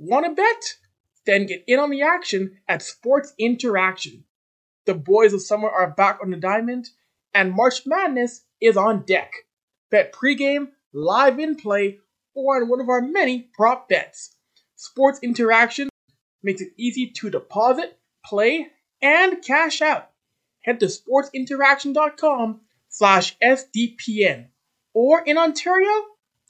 Want to bet? Then get in on the action at Sports Interaction. The boys of summer are back on the diamond, and March Madness is on deck. Bet pregame, live in play, or on one of our many prop bets. Sports Interaction makes it easy to deposit, play, and cash out. Head to sportsinteraction.com slash SDPN. Or in Ontario,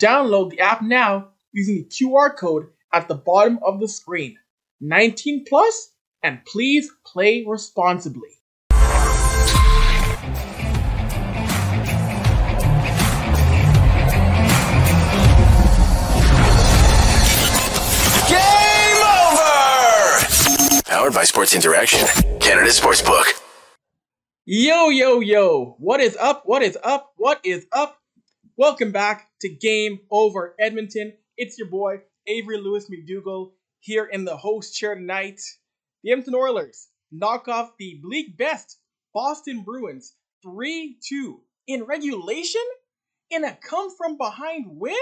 download the app now using the QR code at the bottom of the screen. 19 plus, and please play responsibly. Game over! Powered by Sports Interaction, Canada Sportsbook. Yo, yo, yo. What is up? What is up? What is up? Welcome back to Game Over Edmonton. It's your boy, Avery Lewis McDougall, here in the host chair tonight. The Edmonton Oilers knock off the bleak best Boston Bruins 3 2 in regulation? In a come from behind win?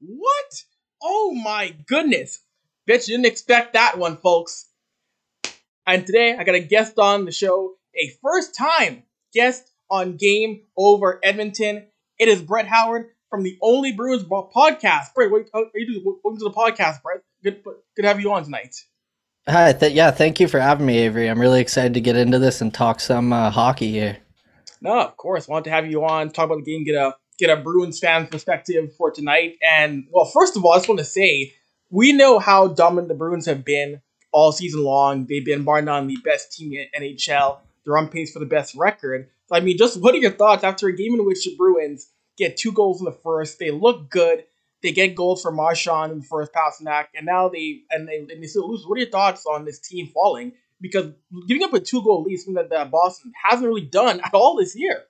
What? Oh my goodness. Bet you didn't expect that one, folks. And today I got a guest on the show, a first time guest on Game Over Edmonton. It is Brett Howard from the Only Bruins podcast. Brett, what, are you doing? Welcome to the podcast, Brett. Good, good to have you on tonight. Hi, th- yeah, thank you for having me, Avery. I'm really excited to get into this and talk some uh, hockey here. No, of course, wanted to have you on, talk about the game, get a get a Bruins fan perspective for tonight. And well, first of all, I just want to say we know how dominant the Bruins have been all season long. They've been bar none the best team in NHL. They're on pace for the best record. I mean, just what are your thoughts after a game in which the Bruins get two goals in the first? They look good. They get goals from Marchand in the first pass Pastrnak, and now they and they and they still lose. What are your thoughts on this team falling? Because giving up a two goal lead, something that, that Boston hasn't really done at all this year.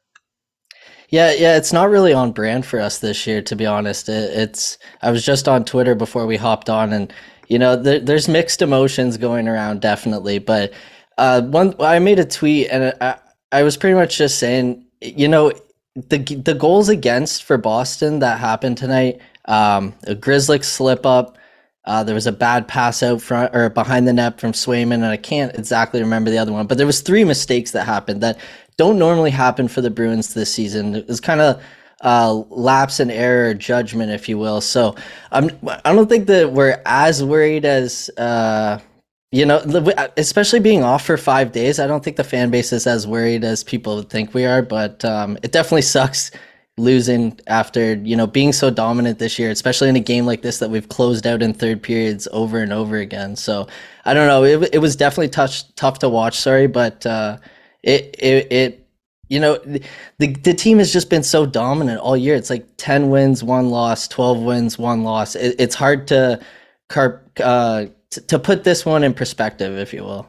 Yeah, yeah, it's not really on brand for us this year, to be honest. It, it's I was just on Twitter before we hopped on, and you know, there, there's mixed emotions going around, definitely. But uh, one, I made a tweet, and I, I was pretty much just saying, you know, the the goals against for Boston that happened tonight, um, a Grizzly slip up. Uh, there was a bad pass out front or behind the net from Swayman, and I can't exactly remember the other one. But there was three mistakes that happened that don't normally happen for the Bruins this season. It was kind of uh, lapse in error judgment, if you will. So I'm I don't think that we're as worried as uh, you know, especially being off for five days. I don't think the fan base is as worried as people think we are, but um, it definitely sucks losing after you know being so dominant this year, especially in a game like this that we've closed out in third periods over and over again. So I don't know. It, it was definitely tough tough to watch. Sorry, but uh, it it it you know the the team has just been so dominant all year. It's like ten wins, one loss, twelve wins, one loss. It, it's hard to carp uh, to put this one in perspective, if you will.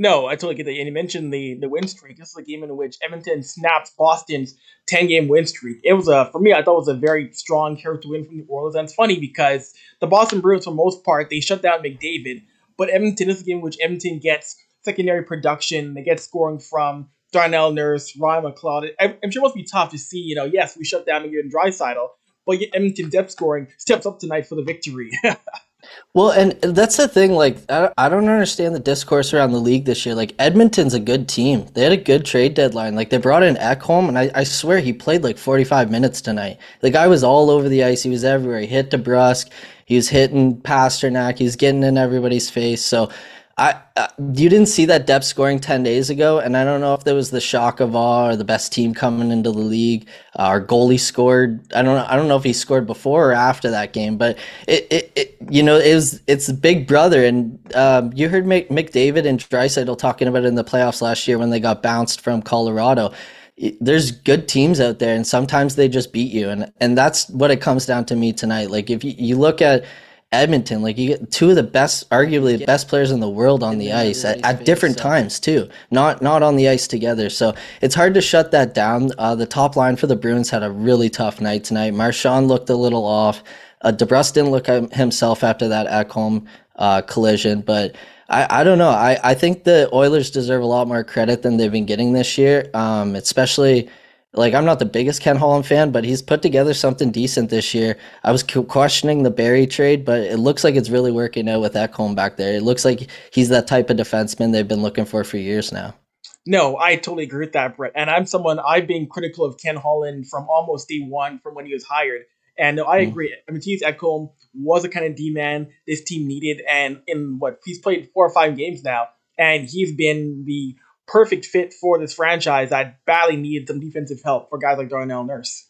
No, I totally get that. And you mentioned the the win streak. This is a game in which Edmonton snaps Boston's ten game win streak. It was a for me, I thought it was a very strong character win from the Oilers. And it's funny because the Boston Bruins, for the most part, they shut down McDavid, but Edmonton is a game in which Edmonton gets secondary production. They get scoring from Darnell Nurse, Ryan McLeod. I'm sure it must be tough to see. You know, yes, we shut down McDavid and Draisaitl, but Edmonton depth scoring steps up tonight for the victory. Well, and that's the thing. Like, I, don't understand the discourse around the league this year. Like, Edmonton's a good team. They had a good trade deadline. Like, they brought in Ekholm, and I, I swear he played like 45 minutes tonight. The guy was all over the ice. He was everywhere. He hit DeBrusk. He was hitting Pastrnak. He was getting in everybody's face. So, I, uh, you didn't see that depth scoring 10 days ago and i don't know if there was the shock of awe or the best team coming into the league. Uh, our goalie scored i don't know i don't know if he scored before or after that game but it, it, it you know it was it's big brother and um, you heard Mc, mcdavid and Draisaitl talking about it in the playoffs last year when they got bounced from colorado. There's good teams out there and sometimes they just beat you and and that's what it comes down to me tonight. Like if you, you look at Edmonton, like you get two of the best, arguably the best players in the world on the ice at, at different times too, not not on the ice together. So it's hard to shut that down. Uh, the top line for the Bruins had a really tough night tonight. Marchand looked a little off. Uh, DeBrusk didn't look at himself after that Ekholm uh, collision, but I, I don't know. I, I think the Oilers deserve a lot more credit than they've been getting this year, um, especially like I'm not the biggest Ken Holland fan, but he's put together something decent this year. I was questioning the Barrie trade, but it looks like it's really working out with Ekholm back there. It looks like he's that type of defenseman they've been looking for for years now. No, I totally agree with that, Brett. And I'm someone I've been critical of Ken Holland from almost day one, from when he was hired. And no, I mm. agree. I mean, Mattias Ekholm was a kind of D man this team needed, and in what he's played four or five games now, and he's been the perfect fit for this franchise that badly needed some defensive help for guys like Darnell Nurse.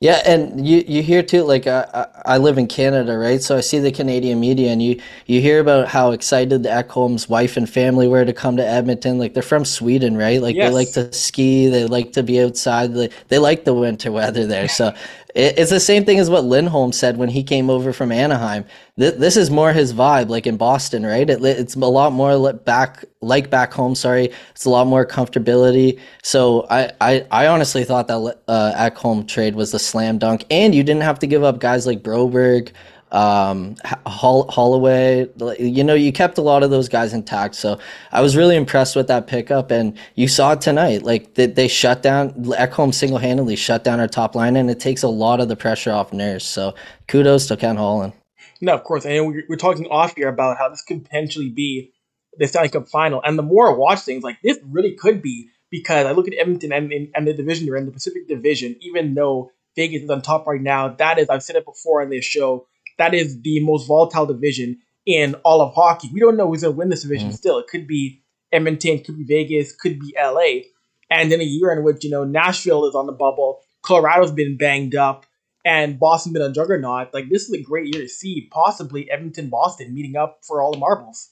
Yeah, and you, you hear too, like I, I live in Canada, right? So I see the Canadian media, and you you hear about how excited the Ekholm's wife and family were to come to Edmonton. Like they're from Sweden, right? Like yes. they like to ski, they like to be outside, they, they like the winter weather there. So it's the same thing as what Lindholm said when he came over from Anaheim. This is more his vibe, like in Boston, right? it's a lot more back, like back home. Sorry, it's a lot more comfortability. So I, I, I honestly thought that uh, Ekholm trade was a slam dunk, and you didn't have to give up guys like Broberg, um, Holl- Holloway. You know, you kept a lot of those guys intact. So I was really impressed with that pickup. And you saw it tonight. Like they, they shut down, Ekholm single handedly shut down our top line, and it takes a lot of the pressure off Nurse. So kudos to Ken Holland. No, of course. And we're, we're talking off here about how this could potentially be the Stanley Cup final. And the more I watch things, like this really could be because I look at Edmonton and, and the division they're in, the Pacific Division, even though Vegas is on top right now, that is, I've said it before on this show, that is the most volatile division in all of hockey. We don't know who's going to win this division mm. still. It could be Edmonton, could be Vegas, could be LA. And in a year in which, you know, Nashville is on the bubble, Colorado's been banged up, and Boston been a juggernaut, like this is a great year to see possibly Edmonton Boston meeting up for all the marbles.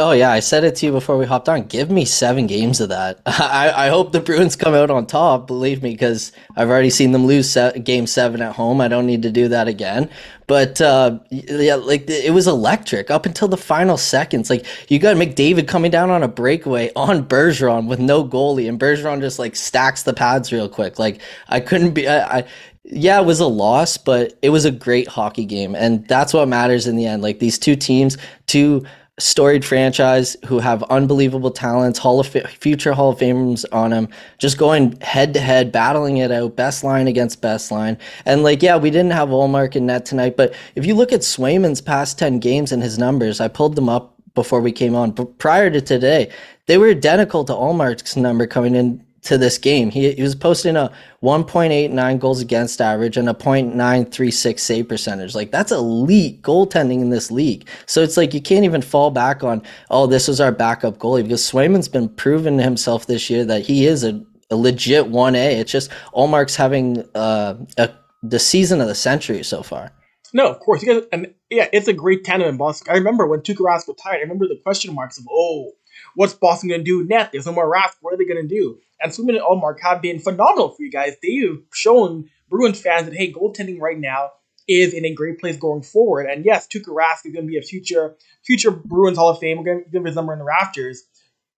Oh yeah, I said it to you before we hopped on. Give me seven games of that. I, I hope the Bruins come out on top. Believe me, because I've already seen them lose se- game seven at home. I don't need to do that again. But uh, yeah, like it was electric up until the final seconds. Like you got McDavid coming down on a breakaway on Bergeron with no goalie, and Bergeron just like stacks the pads real quick. Like I couldn't be. I, I yeah, it was a loss, but it was a great hockey game, and that's what matters in the end. Like these two teams, two storied franchise who have unbelievable talents, Hall of future Hall of Famers on them, just going head to head, battling it out, best line against best line. And like, yeah, we didn't have Ullmark in net tonight, but if you look at Swayman's past 10 games and his numbers, I pulled them up before we came on, but prior to today, they were identical to Ullmark's number coming in to this game. He, he was posting a 1.89 goals against average and a 0.936 save percentage. Like that's elite goaltending in this league. So it's like you can't even fall back on, oh, this was our backup goalie because Swayman's been proven himself this year that he is a, a legit 1A. It's just Ullmark's having uh, a, the season of the century so far. No, of course. Guys, and yeah, it's a great tandem in Boston. I remember when Tuukka Rask retired. I remember the question marks of, oh, what's Boston going to do net? There's no more Rask. What are they going to do? And Swayman and Ullmark have been phenomenal for you guys. They've shown Bruins fans that, hey, goaltending right now is in a great place going forward. And yes, Tuukka Rask is going to be a future future Bruins Hall of Fame. We're going to give his number in the rafters.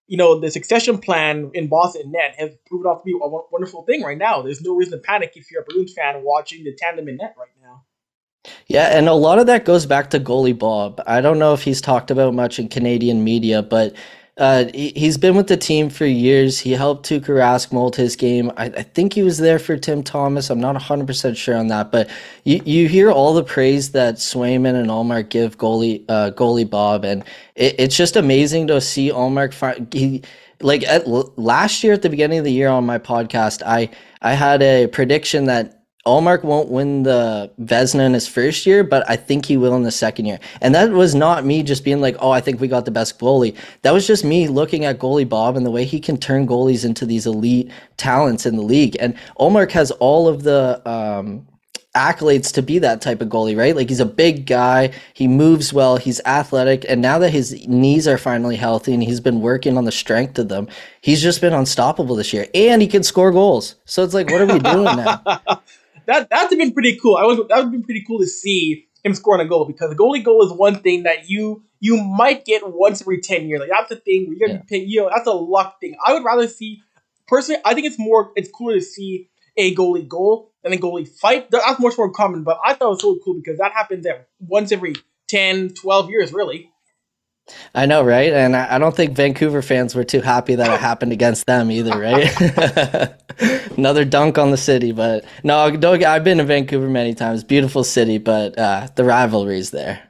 You know, the succession plan in Boston net has proven off to be a wonderful thing right now. There's no reason to panic if you're a Bruins fan watching the tandem in net right now. Yeah, and a lot of that goes back to goalie Bob. I don't know if he's talked about much in Canadian media, but uh, he, has been with the team for years. He helped Tuukka Rask mold his game. I, I, think he was there for Tim Thomas. I'm not 100% sure on that, but you, you hear all the praise that Swayman and Ullmark give goalie uh, goalie Bob, and it, it's just amazing to see Ullmark. Find, he, like at, last year at the beginning of the year on my podcast, I I had a prediction that Ullmark won't win the Vezina in his first year, but I think he will in the second year. And that was not me just being like, oh, I think we got the best goalie. That was just me looking at goalie Bob and the way he can turn goalies into these elite talents in the league. And Ullmark has all of the um, accolades to be that type of goalie, right? Like he's a big guy, he moves well, he's athletic, and now that his knees are finally healthy and he's been working on the strength of them, he's just been unstoppable this year. And he can score goals. So it's like, what are we doing now? that that's been pretty cool. I was that would been pretty cool to see him scoring a goal because a goalie goal is one thing that you you might get once every ten years. Like that's the thing where you're gonna yeah. be you know that's a luck thing. I would rather see personally. I think it's more it's cooler to see a goalie goal than a goalie fight. That's much more common, but I thought it was so cool because that happens at once every 10, 12 years, really. I know, right? And I don't think Vancouver fans were too happy that it happened against them either, right? Another dunk on the city, but no, don't, I've been to Vancouver many times. Beautiful city, but uh, the rivalry's there.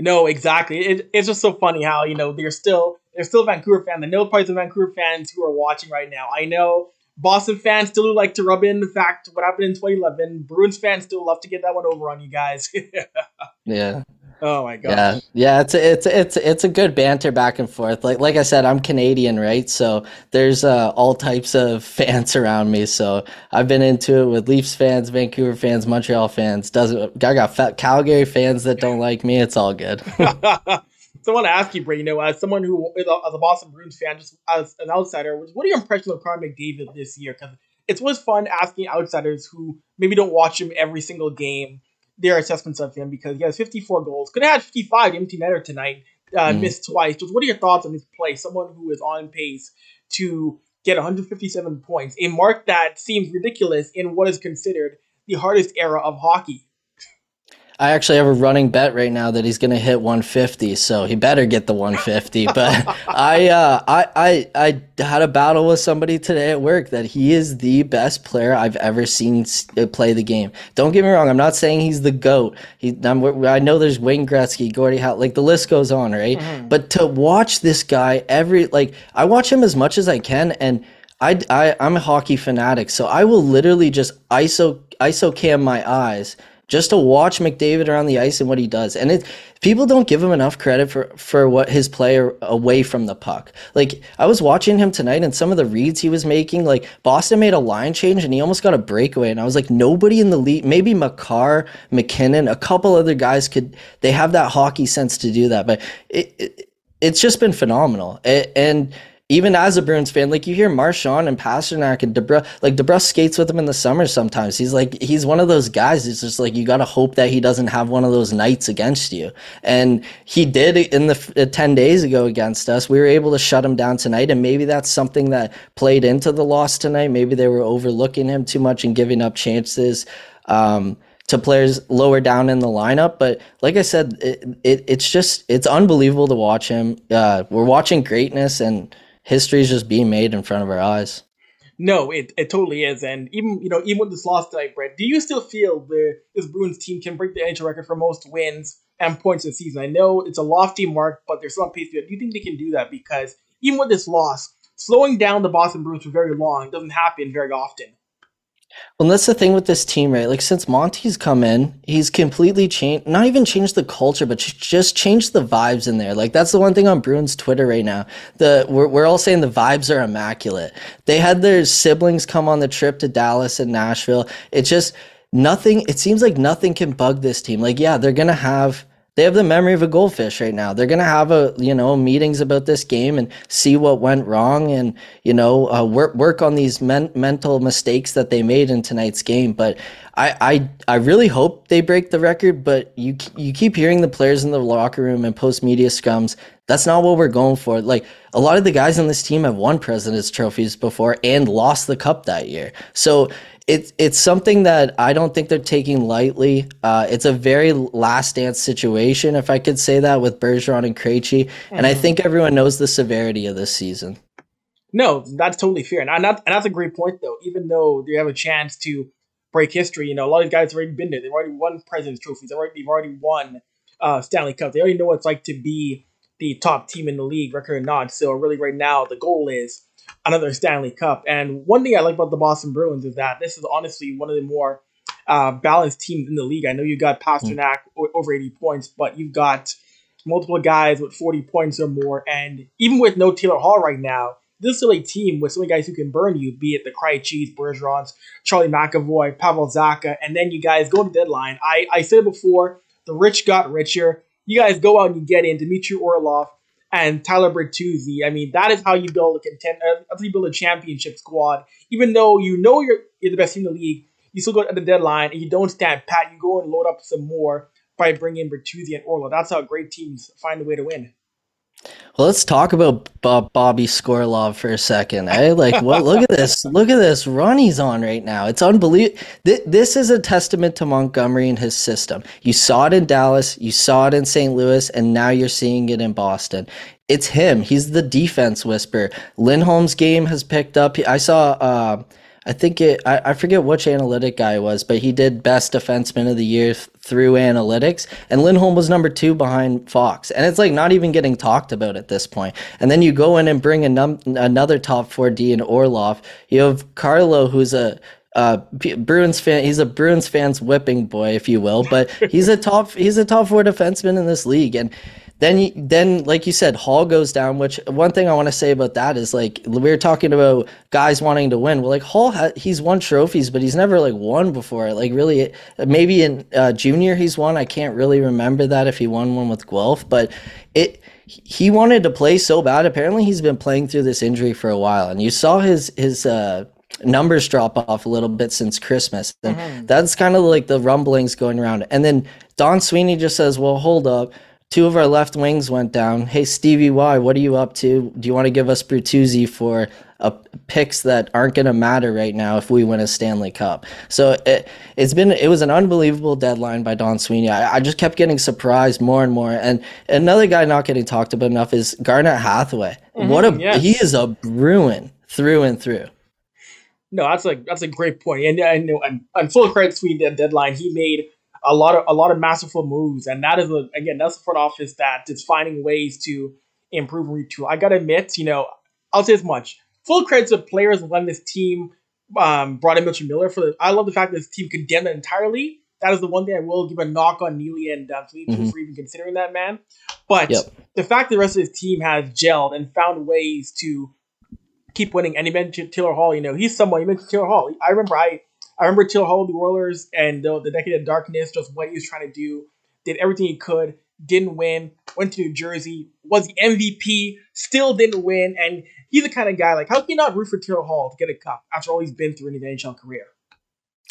No, exactly. It, it's just so funny how you know they're still they're still Vancouver fans. I know probably of Vancouver fans who are watching right now. I know Boston fans still like to rub in the fact what happened in 2011. Bruins fans still love to get that one over on you guys. yeah. Oh my god. Yeah, yeah, it's a, it's it's it's a good banter back and forth. Like like I said, I'm Canadian, right? So there's uh, all types of fans around me. So I've been into it with Leafs fans, Vancouver fans, Montreal fans. Doesn't I got Calgary fans that don't like me? It's all good. so I want to ask you, Bray. You know, as someone who as a Boston Bruins fan, just as an outsider, what are your impressions of Connor McDavid this year? Because it's always fun asking outsiders who maybe don't watch him every single game their assessments of him because he has 54 goals. Could have had 55 empty netter tonight, uh, mm. missed twice. Just what are your thoughts on his play? Someone who is on pace to get 157 points, a mark that seems ridiculous in what is considered the hardest era of hockey. I actually have a running bet right now that he's going to hit 150, so he better get the 150. But I, uh, I, I, I had a battle with somebody today at work that he is the best player I've ever seen uh, play the game. Don't get me wrong; I'm not saying he's the goat. He, I'm, i know there's Wayne Gretzky, Gordie Howe, like the list goes on, right? Mm-hmm. But to watch this guy every like, I watch him as much as I can, and I, I, I'm a hockey fanatic, so I will literally just ISO ISO cam my eyes just to watch McDavid around the ice and what he does. And it people don't give him enough credit for for what his player away from the puck. Like I was watching him tonight and some of the reads he was making, like Boston made a line change and he almost got a breakaway and I was like nobody in the league, maybe Makar, MacKinnon, a couple other guys could they have that hockey sense to do that, but it, it it's just been phenomenal. It, and even as a Bruins fan, like you hear Marchand and Pastrnak and DeBrusk, like DeBrusk skates with him in the summer sometimes. He's like, he's one of those guys. It's just like, you got to hope that he doesn't have one of those nights against you. And he did in the uh, 10 days ago against us. We were able to shut him down tonight. And maybe that's something that played into the loss tonight. Maybe they were overlooking him too much and giving up chances. Um, to players lower down in the lineup. But like I said, it, it, it's just it's unbelievable to watch him. Uh, we're watching greatness, and history is just being made in front of our eyes. No, it, it totally is, and even you know even with this loss tonight, Brett, do you still feel the this Bruins team can break the NHL record for most wins and points this season? I know it's a lofty mark, but there's some pace to it. Do you think they can do that? Because even with this loss, slowing down the Boston Bruins for very long doesn't happen very often. Well, that's the thing with this team, right? Like since Monty's come in, he's completely changed, not even changed the culture, but just changed the vibes in there. Like that's the one thing on Bruins Twitter right now. The we're, we're all saying the vibes are immaculate. They had their siblings come on the trip to Dallas and Nashville. It's just nothing. It seems like nothing can bug this team. Like yeah, they're gonna have they have the memory of a goldfish right now. They're gonna have a you know meetings about this game and see what went wrong and you know uh, work work on these men- mental mistakes that they made in tonight's game. But I, I I really hope they break the record. But you you keep hearing the players in the locker room and post media scrums. That's not what we're going for. Like a lot of the guys on this team have won President's trophies before and lost the cup that year. So it's it's something that I don't think they're taking lightly. Uh, it's a very last dance situation, if I could say that, with Bergeron and Krejci, mm-hmm. and I mm-hmm. think everyone knows the severity of this season. No, that's totally fair, and, and, that, and that's a great point, though. Even though they have a chance to break history, you know, a lot of guys have already been there. They've already won Presidents trophies. They've already, they've already won uh, Stanley Cup. They already know what it's like to be the top team in the league, record or not. So really, right now, the goal is another Stanley Cup. And one thing I like about the Boston Bruins is that this is honestly one of the more uh, balanced teams in the league. I know you got Pastrnak mm. over 80 points, but you've got multiple guys with 40 points or more. And even with no Taylor Hall right now, this is still a team with so many guys who can burn you, be it the Krejcis, Bergerons, Charlie McAvoy, Pavel Zacha, and then you guys go to deadline. I, I said it before, the rich got richer. You guys go out and you get in Dmitry Orlov, and Tyler Bertuzzi. I mean, that is how you build a content. Uh, how you build a championship squad. Even though you know you're, you're the best team in the league, you still go at the deadline and you don't stand pat. You go and load up some more by bringing Bertuzzi and Orlov. That's how great teams find a way to win. Well, let's talk about Bob, Bobby Skorlov for a second. Eh? Like, what? look at this! Look at this run he's on right now. It's unbelievable. Th- this is a testament to Montgomery and his system. You saw it in Dallas, you saw it in St. Louis, and now you're seeing it in Boston. It's him. He's the defense whisperer. Lindholm's game has picked up. I saw. Uh, I think it, I, I forget which analytic guy was, but he did best defenseman of the year th- through analytics. And Lindholm was number two behind Fox. And it's like not even getting talked about at this point. And then you go in and bring num- another top four D in Orlov. You have Carlo, who's a, uh, Bruins fan. He's a Bruins fans whipping boy, if you will, but he's a top he's a top four defenseman in this league, and then, then, like you said, Hall goes down. Which one thing I want to say about that is like we were talking about guys wanting to win. Well, like Hall, ha- he's won trophies, but he's never like won before. Like really, maybe in uh, junior he's won. I can't really remember that if he won one with Guelph, but it he wanted to play so bad. Apparently, he's been playing through this injury for a while, and you saw his his uh, numbers drop off a little bit since Christmas. And mm-hmm. that's kind of like the rumblings going around. And then Don Sweeney just says, "Well, hold up." Two of our left wings went down. Hey, Stevie Y, what are you up to? Do you want to give us Bertuzzi for a picks that aren't going to matter right now if we win a Stanley Cup? So it, has been it was an unbelievable deadline by Don Sweeney. I, I, just kept getting surprised more and more. And another guy not getting talked about enough is Garnet Hathaway. Mm-hmm, what a yes. he is a Bruin through and through. No, that's a that's a great point. And and, and, and full credit Sweeney deadline. He made a lot of a lot of masterful moves, and that is a, again that's the front office that is finding ways to improve and retool. I gotta admit, you know, I'll say as much. Full credit to players when this team um, brought in Mitchell Miller for the. I love the fact that this team condemned it entirely. That is the one thing I will give a knock on Neely and Dunphy mm-hmm. for even considering that man. But yep. the fact that the rest of his team has gelled and found ways to keep winning, and he mentioned Taylor Hall. You know, he's someone. You mentioned Taylor Hall. I remember I I remember Till Hall, the Oilers, and the, the Decade of Darkness, just what he was trying to do. Did everything he could, didn't win, went to New Jersey, was the MVP, still didn't win, and he's the kind of guy, like, how can you not root for Taylor Hall to get a cup after all he's been through in his NHL career?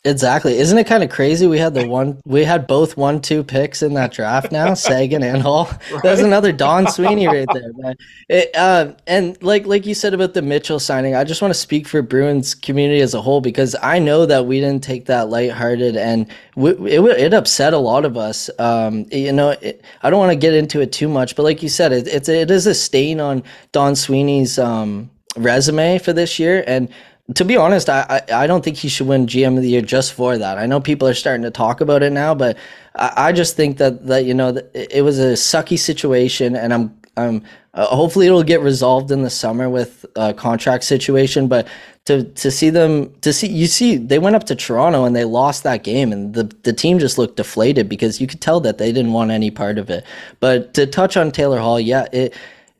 Exactly. Isn't it kind of crazy? We had the one, we had both one, two picks in that draft now, Seguin and Hall. Right? That's another Don Sweeney right there, man. It, uh, and like, like you said about the Mitchell signing, I just want to speak for Bruins community as a whole because I know that we didn't take that lighthearted and we, it, it upset a lot of us. Um, you know, it, I don't want to get into it too much, but like you said, it, it's, it is a stain on Don Sweeney's, um, resume for this year. And to be honest, I, I, I don't think he should win GM of the year just for that. I know people are starting to talk about it now, but I, I just think that that you know it was a sucky situation, and I'm I'm uh, hopefully it'll get resolved in the summer with a contract situation. But to to see them to see you see they went up to Toronto and they lost that game, and the the team just looked deflated because you could tell that they didn't want any part of it. But to touch on Taylor Hall, yeah, it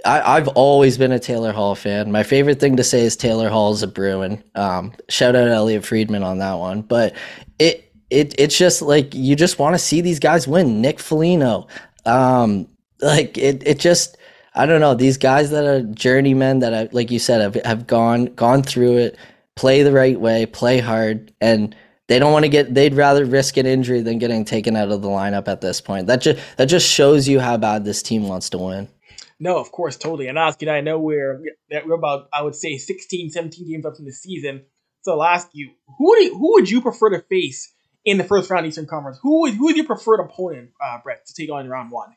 I, have always been a Taylor Hall fan. My favorite thing to say is Taylor Hall is a Bruin. Um, shout out Elliotte Friedman on that one. But it it it's just like you just want to see these guys win. Nick Foligno, um, like it it just I don't know these guys that are journeymen that I, like you said have have gone gone through it, play the right way, play hard, and they don't want to get they'd rather risk an injury than getting taken out of the lineup at this point. That just that just shows you how bad this team wants to win. No, of course, totally. And asking, I know we're we're about I would say 16, 17 games up in the season. So I'll ask you, who would you, who would you prefer to face in the first round Eastern Conference? Who would who is your preferred opponent, uh, Brett, to take on in round one?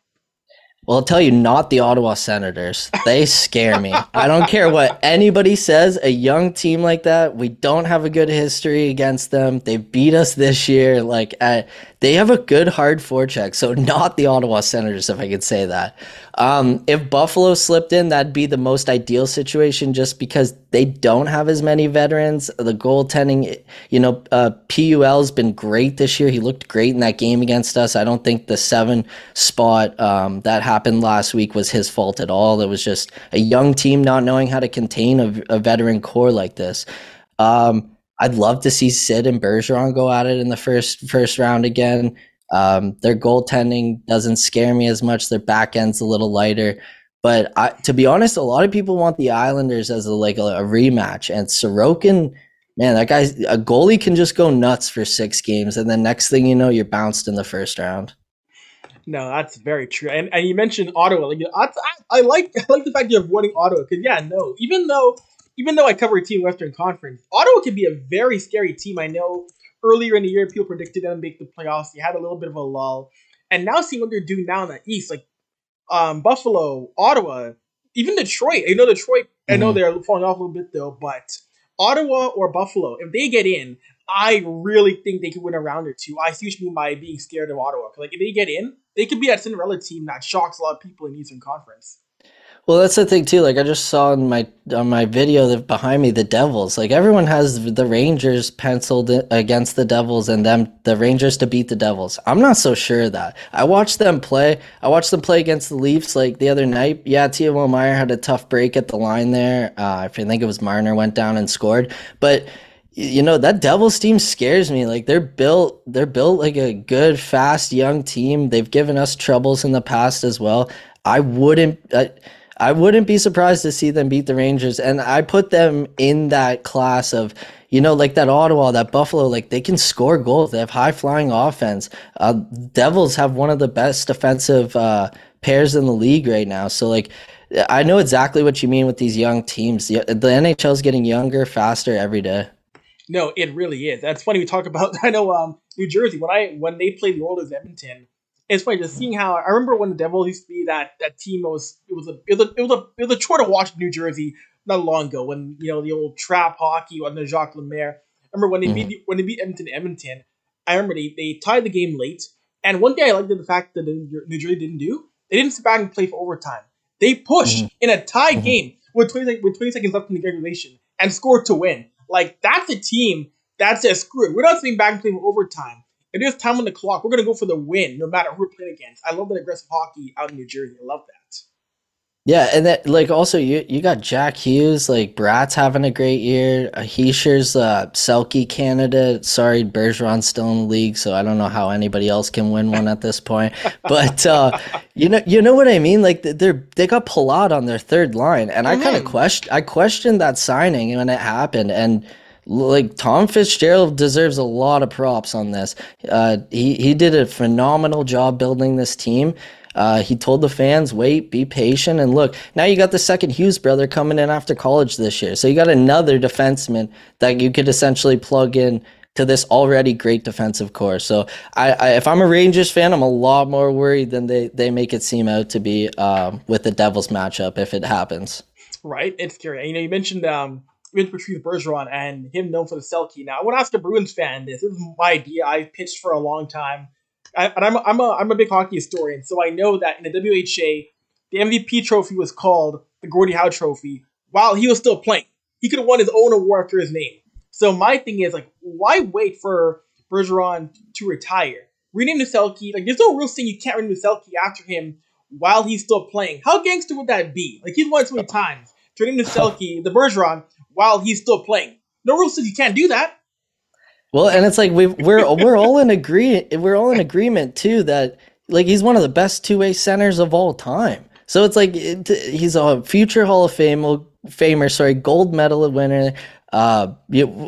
Well, I'll tell you, not the Ottawa Senators. They scare me. I don't care what anybody says. A young team like that, we don't have a good history against them. They beat us this year. Like, uh, they have a good hard forecheck. So, not the Ottawa Senators, if I could say that. Um, if Buffalo slipped in, that'd be the most ideal situation just because they don't have as many veterans. The goaltending, you know, uh, PUL's been great this year. He looked great in that game against us. I don't think the seven spot um, that happened last week was his fault at all. It was just a young team not knowing how to contain a, a veteran core like this. Um, I'd love to see Sid and Bergeron go at it in the first first round again. Um, their goaltending doesn't scare me as much. Their back end's a little lighter. But I, to be honest, a lot of people want the Islanders as a, like a, a rematch. And Sorokin, man, that guy's a goalie can just go nuts for six games, and then next thing you know, you're bounced in the first round. No, that's very true. And, and you mentioned Ottawa. Like I, I like I like the fact you're avoiding Ottawa because yeah, no, even though even though I cover a team Western Conference, Ottawa can be a very scary team. I know earlier in the year people predicted them to make the playoffs. They had a little bit of a lull, and now seeing what they're doing now in the East, like um, Buffalo, Ottawa, even Detroit. I know Detroit. Mm-hmm. I know they're falling off a little bit though, but Ottawa or Buffalo, if they get in, I really think they could win a round or two. I see what you mean by being scared of Ottawa. Like if they get in, they could be a Cinderella team that shocks a lot of people in Eastern Conference. Well, that's the thing too. Like I just saw in my on my video that behind me, the Devils. Like everyone has the Rangers penciled against the Devils, and them the Rangers to beat the Devils. I'm not so sure of that. I watched them play. I watched them play against the Leafs like the other night. Yeah, Timo Meier had a tough break at the line there. Uh, I think it was Marner went down and scored, but you know that Devils team scares me. Like they're built, they're built like a good, fast, young team. They've given us troubles in the past as well. I wouldn't, I wouldn't be surprised to see them beat the Rangers, and I put them in that class of, you know, like that Ottawa, that Buffalo. Like they can score goals. They have high flying offense. Uh, Devils have one of the best defensive uh, pairs in the league right now. So like. I know exactly what you mean with these young teams. The, the NHL is getting younger, faster every day. No, it really is. That's funny. We talk about. I know um, New Jersey when I when they played the Oilers Edmonton. It's funny just seeing how I remember when the Devil used to be that that team was it was a it was a it was a, it was a chore to watch New Jersey not long ago when you know the old trap hockey under Jacques Lemaire. I remember when they mm-hmm. beat when they beat Edmonton Edmonton. I remember they, they tied the game late. And one thing I liked the fact that New Jersey didn't do, they didn't sit back and play for overtime. They pushed mm-hmm. in a tie mm-hmm. game with 20, with 20 seconds left in the regulation and scored to win. Like that's a team that says screw it. We're not sitting back and playing for overtime. It is time on the clock. We're gonna go for the win, no matter who we're playing against. I love that aggressive hockey out in New Jersey. I love that. Yeah, and that like also you you got Jack Hughes, like Brat's having a great year. Uh, Hischier's uh, Selke candidate. Sorry, Bergeron's still in the league, so I don't know how anybody else can win one at this point. But uh, you know you know what I mean. Like they're they got Palat on their third line, and mm-hmm. I kind of question I questioned that signing when it happened, and like Tom Fitzgerald deserves a lot of props on this. Uh, he he did a phenomenal job building this team. Uh, he told the fans, wait, be patient, and look. Now you got the second Hughes brother coming in after college this year, so you got another defenseman that you could essentially plug in to this already great defensive core. So I, I, if I'm a Rangers fan, I'm a lot more worried than they, they make it seem out to be um, with the Devils matchup if it happens. Right, it's curious. You know, you mentioned um, mentioned Patrice Bergeron and him known for the Selke. Now, I want to ask a Bruins fan this. This is my idea. I've pitched for a long time. I, and I'm, I'm, a, I'm a big hockey historian, so I know that in the WHA, the MVP trophy was called the Gordie Howe Trophy while he was still playing. He could have won his own award after his name. So my thing is like, why wait for Bergeron to retire? Rename the Selke. Like, there's no real thing you can't rename the Selke after him while he's still playing. How gangster would that be? Like, he's won so many times. Rename the Selke, the Bergeron, while he's still playing. No rule says you can't do that. Well, and it's like we we're we're all in agree we're all in agreement too that like he's one of the best two way centers of all time. So it's like it, he's a future Hall of Fame famer, sorry, gold medal winner. Uh,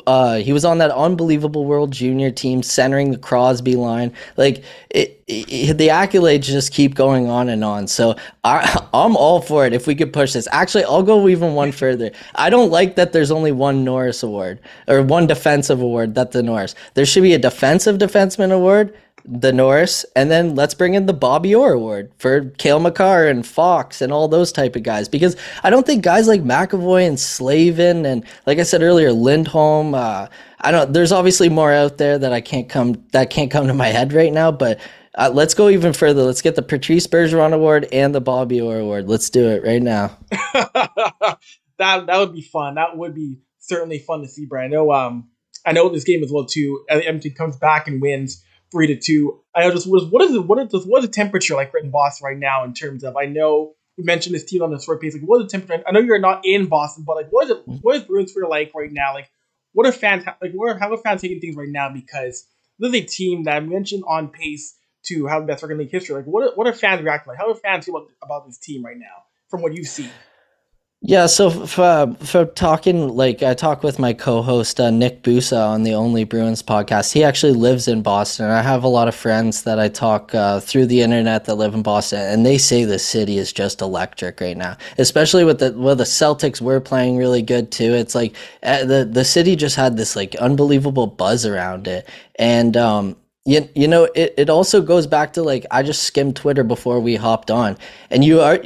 uh, he was on that unbelievable World Junior team, centering the Crosby line. Like it, it, the accolades just keep going on and on. So I, I'm all for it if we could push this. Actually, I'll go even one further. I don't like that there's only one Norris Award or one defensive award. That the Norris. There should be a defensive defenseman award the Norris, and then let's bring in the Bobby Orr Award for Cale Makar and Fox and all those type of guys. Because I don't think guys like McAvoy and Slavin and like I said earlier, Lindholm. Uh, I don't. There's obviously more out there that I can't come that can't come to my head right now. But uh, let's go even further. Let's get the Patrice Bergeron Award and the Bobby Orr Award. Let's do it right now. that that would be fun. That would be certainly fun to see, Brian. I know. Um, I know this game as well too. Edmonton comes back and wins three to two. I know just what is what is the what is the, what is the temperature like in Boston right now in terms of I know we mentioned this team on the short pace. Like what is the temperature? I know you're not in Boston, but like what is it mm-hmm. what is Bruins for like right now? Like what are fans like what are, how are fans taking things right now? Because this is a team that I mentioned on pace to have the best record in league history. Like what are, what are fans reacting like? How are fans feel about, about this team right now from what you've seen? Yeah, so for, for talking, like I talk with my co-host uh, Nick Busa on the Only Bruins podcast. He actually lives in Boston. I have a lot of friends that I talk uh, through the internet that live in Boston, and they say the city is just electric right now. Especially with the well, the Celtics were playing really good too. It's like uh, the the city just had this like unbelievable buzz around it, and um, you, you know it, it also goes back to like i just skimmed twitter before we hopped on and you are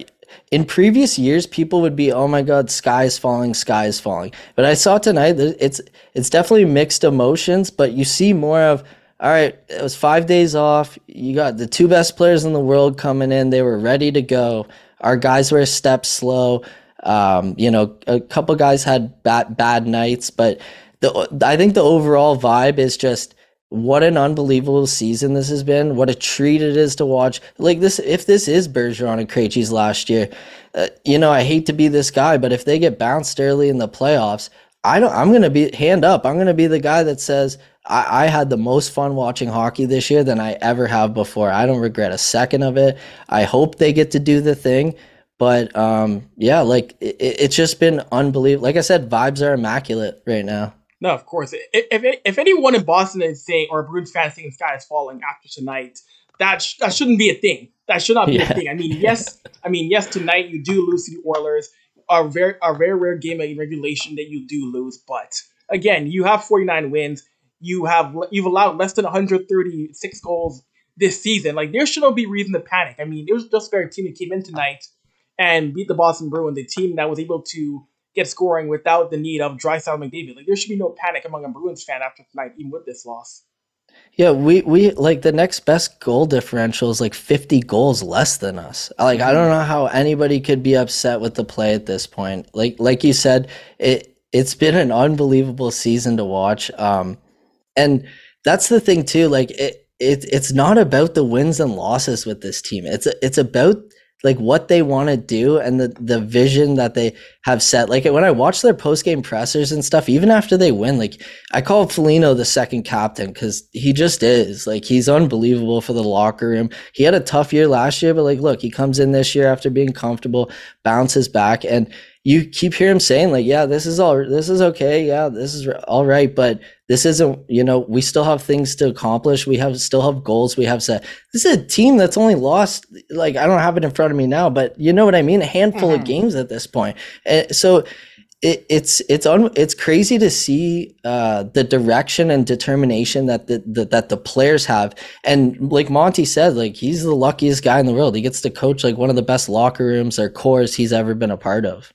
in previous years people would be oh my god sky is falling sky is falling. But i saw tonight that it's it's definitely mixed emotions but you see more of all right it was five days off. You got the two best players in the world coming in. They were ready to go. Our guys were a step slow. Um, you know a couple guys had bad bad nights but the i think the overall vibe is just what an unbelievable season this has been. What a treat it is to watch. Like this, if this is Bergeron and Krejci's last year, uh, you know, I hate to be this guy, but if they get bounced early in the playoffs, I don't. I'm gonna be hand up. I'm gonna be the guy that says I, I had the most fun watching hockey this year than I ever have before. I don't regret a second of it. I hope they get to do the thing. But um, yeah, like it, it's just been unbelievable. Like I said, vibes are immaculate right now. No, of course. If, if, if anyone in Boston is saying, or a Bruins fan saying the sky is falling after tonight, that sh- that shouldn't be a thing. That should not be yeah. a thing. I mean, yes, I mean, yes, tonight you do lose to the Oilers, a very a very rare game in regulation that you do lose, but again, you have 49 wins. You have you've allowed less than 136 goals this season. Like there should not be reason to panic. I mean, it was just very team that came in tonight and beat the Boston Bruins, the team that was able to get scoring without the need of Draisaitl McDavid. Like there should be no panic among a Bruins fan after tonight, even with this loss. Yeah, we we like the next best goal differential is like 50 goals less than us. Like I don't know how anybody could be upset with the play at this point. Like like you said, it it's been an unbelievable season to watch. Um and that's the thing too, like it, it it's not about the wins and losses with this team. It's it's about like what they want to do and the the vision that they have set. Like when I watch their post game pressers and stuff, even after they win, like I call Foligno the second captain because he just is. Like he's unbelievable for the locker room. He had a tough year last year, but like look, he comes in this year after being comfortable, bounces back, and you keep hearing him saying like, yeah, this is all, this is okay, yeah, this is all right, but this isn't, you know, we still have things to accomplish. We have still have goals. We have set. This is a team that's only lost, like I don't have it in front of me now, but you know what I mean, a handful mm-hmm. of games at this point. And so it, it's it's un, it's crazy to see uh, the direction and determination that the, the, that the players have. And like Monty said, like he's the luckiest guy in the world. He gets to coach like one of the best locker rooms or cores he's ever been a part of.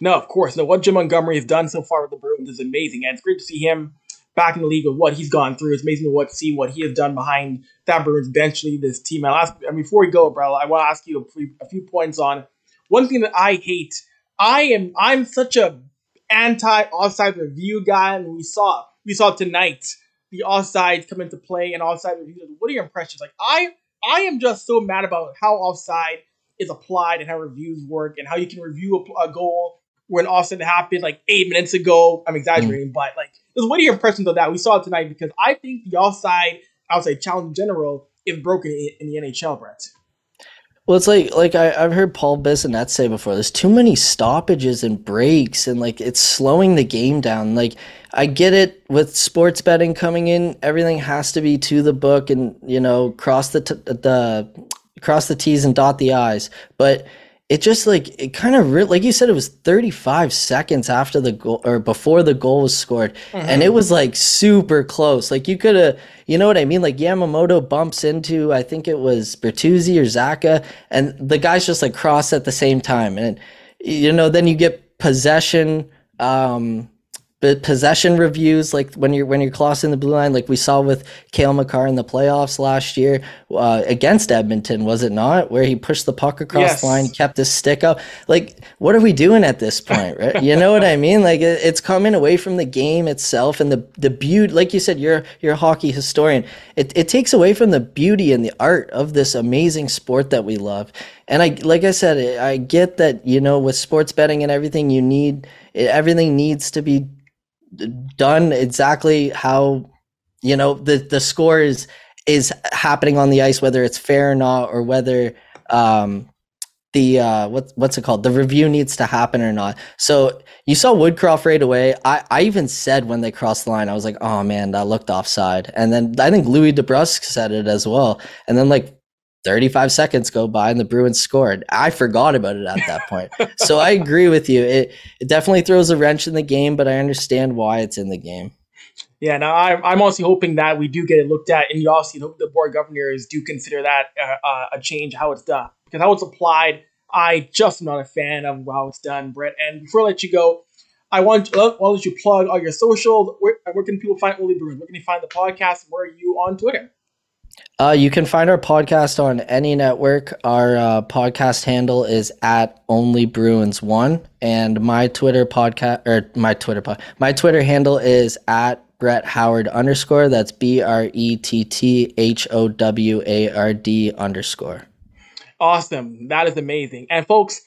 No, of course. No, what Jim Montgomery has done so far with the Bruins is amazing, and it's great to see him back in the league of what he's gone through. It's amazing to what see what he has done behind that Bruins bench lead this team. I'll ask, and before we go, bro, I want to ask you a few, a few points on one thing that I hate. I am I'm such a anti offside review guy, and we saw we saw tonight the offsides come into play and offside review. What are your impressions? Like I I am just so mad about how offside is applied and how reviews work and how you can review a, a goal when offside happened like eight minutes ago. I'm exaggerating, mm. but like, what are your impressions of that? We saw it tonight because I think the offside, outside challenge in general, is broken in, in the NHL, Brett. Well, it's like like I, have heard Paul Bissonnette say before. There's too many stoppages and breaks, and like it's slowing the game down. Like I get it with sports betting coming in, everything has to be to the book, and you know cross the t- the cross the T's and dot the I's. But it just like it kind of re- like you said it was 35 seconds after the goal or before the goal was scored. Mm-hmm. and it was like super close. Like you could have you know what i mean? Like yamamoto bumps into i think it was bertuzzi or Zacha and the guys just like cross at the same time. And you know then you get possession um possession reviews, like when you're when you're crossing the blue line, like we saw with Cale Makar in the playoffs last year uh, against Edmonton, was it not? Where he pushed the puck across yes. the line, kept his stick up. Like, what are we doing at this point, right? you know what I mean? Like, it, it's coming away from the game itself and the the beauty. Like you said, you're you're a hockey historian. It it takes away from the beauty and the art of this amazing sport that we love. And I, like I said, I get that you know with sports betting and everything, you need everything needs to be done exactly how you know the the score is is happening on the ice, whether it's fair or not, or whether um, the uh what what's it called? The review needs to happen or not. So you saw woodcroft right away. I i even said when they crossed the line i was like oh man that looked offside. And then i think Louie DeBrusk said it as well. And then like 35 seconds go by and the bruins scored i forgot about it at that point so i agree with you it, it definitely throws a wrench in the game but i understand why it's in the game yeah, now I'm, I'm also hoping that we do get it looked at, and you obviously hope the board governors do consider that uh, uh, a change how it's done because how it's applied, I just am not a fan of how it's done, Brett. And before I let you go, I want to uh, let you plug all your socials. Where, where can people find Only Bruins? Where can you find the podcast? Where are you on Twitter? Uh, you can find our podcast on any network. Our uh, podcast handle is at Only Bruins One, and my Twitter podcast or my Twitter pod, my Twitter handle is at Brett Howard underscore. That's B R E T T H O W A R D underscore. Awesome. That is amazing. And folks,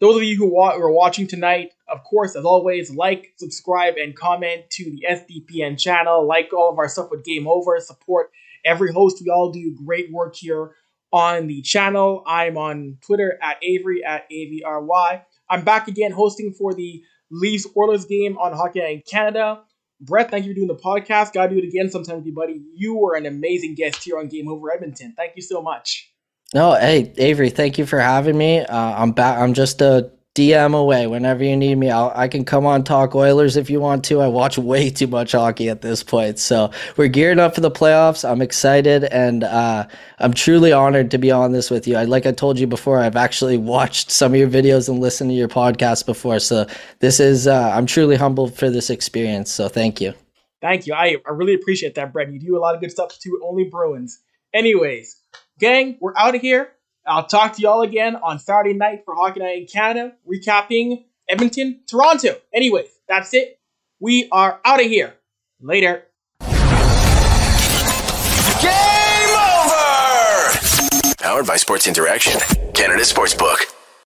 those of you who wa- are watching tonight, of course, as always, like, subscribe, and comment to the SDPN channel. Like all of our stuff with Game Over. Support every host. We all do great work here on the channel. I'm on Twitter at Avery at AVRY. I'm back again hosting for the Leafs Oilers game on Hockey in Canada. Brett, thank you for doing the podcast. Gotta do it again sometime with you, buddy. You were an amazing guest here on Game Over Edmonton. Thank you so much. No, hey Avery, thank you for having me. Uh, I'm back. I'm just a DM away. Whenever you need me, I'll, I can come on talk Oilers if you want to. I watch way too much hockey at this point, so we're gearing up for the playoffs. I'm excited, and uh, I'm truly honored to be on this with you. I, like I told you before, I've actually watched some of your videos and listened to your podcast before, so this is uh, I'm truly humbled for this experience. So thank you. Thank you. I, I really appreciate that, Brett. You do a lot of good stuff too. Only Bruins. Anyways, gang, we're out of here. I'll talk to y'all again on Saturday night for Hockey Night in Canada, recapping Edmonton, Toronto. Anyways, that's it. We are out of here. Later. Game over! Powered by Sports Interaction, Canada Sportsbook.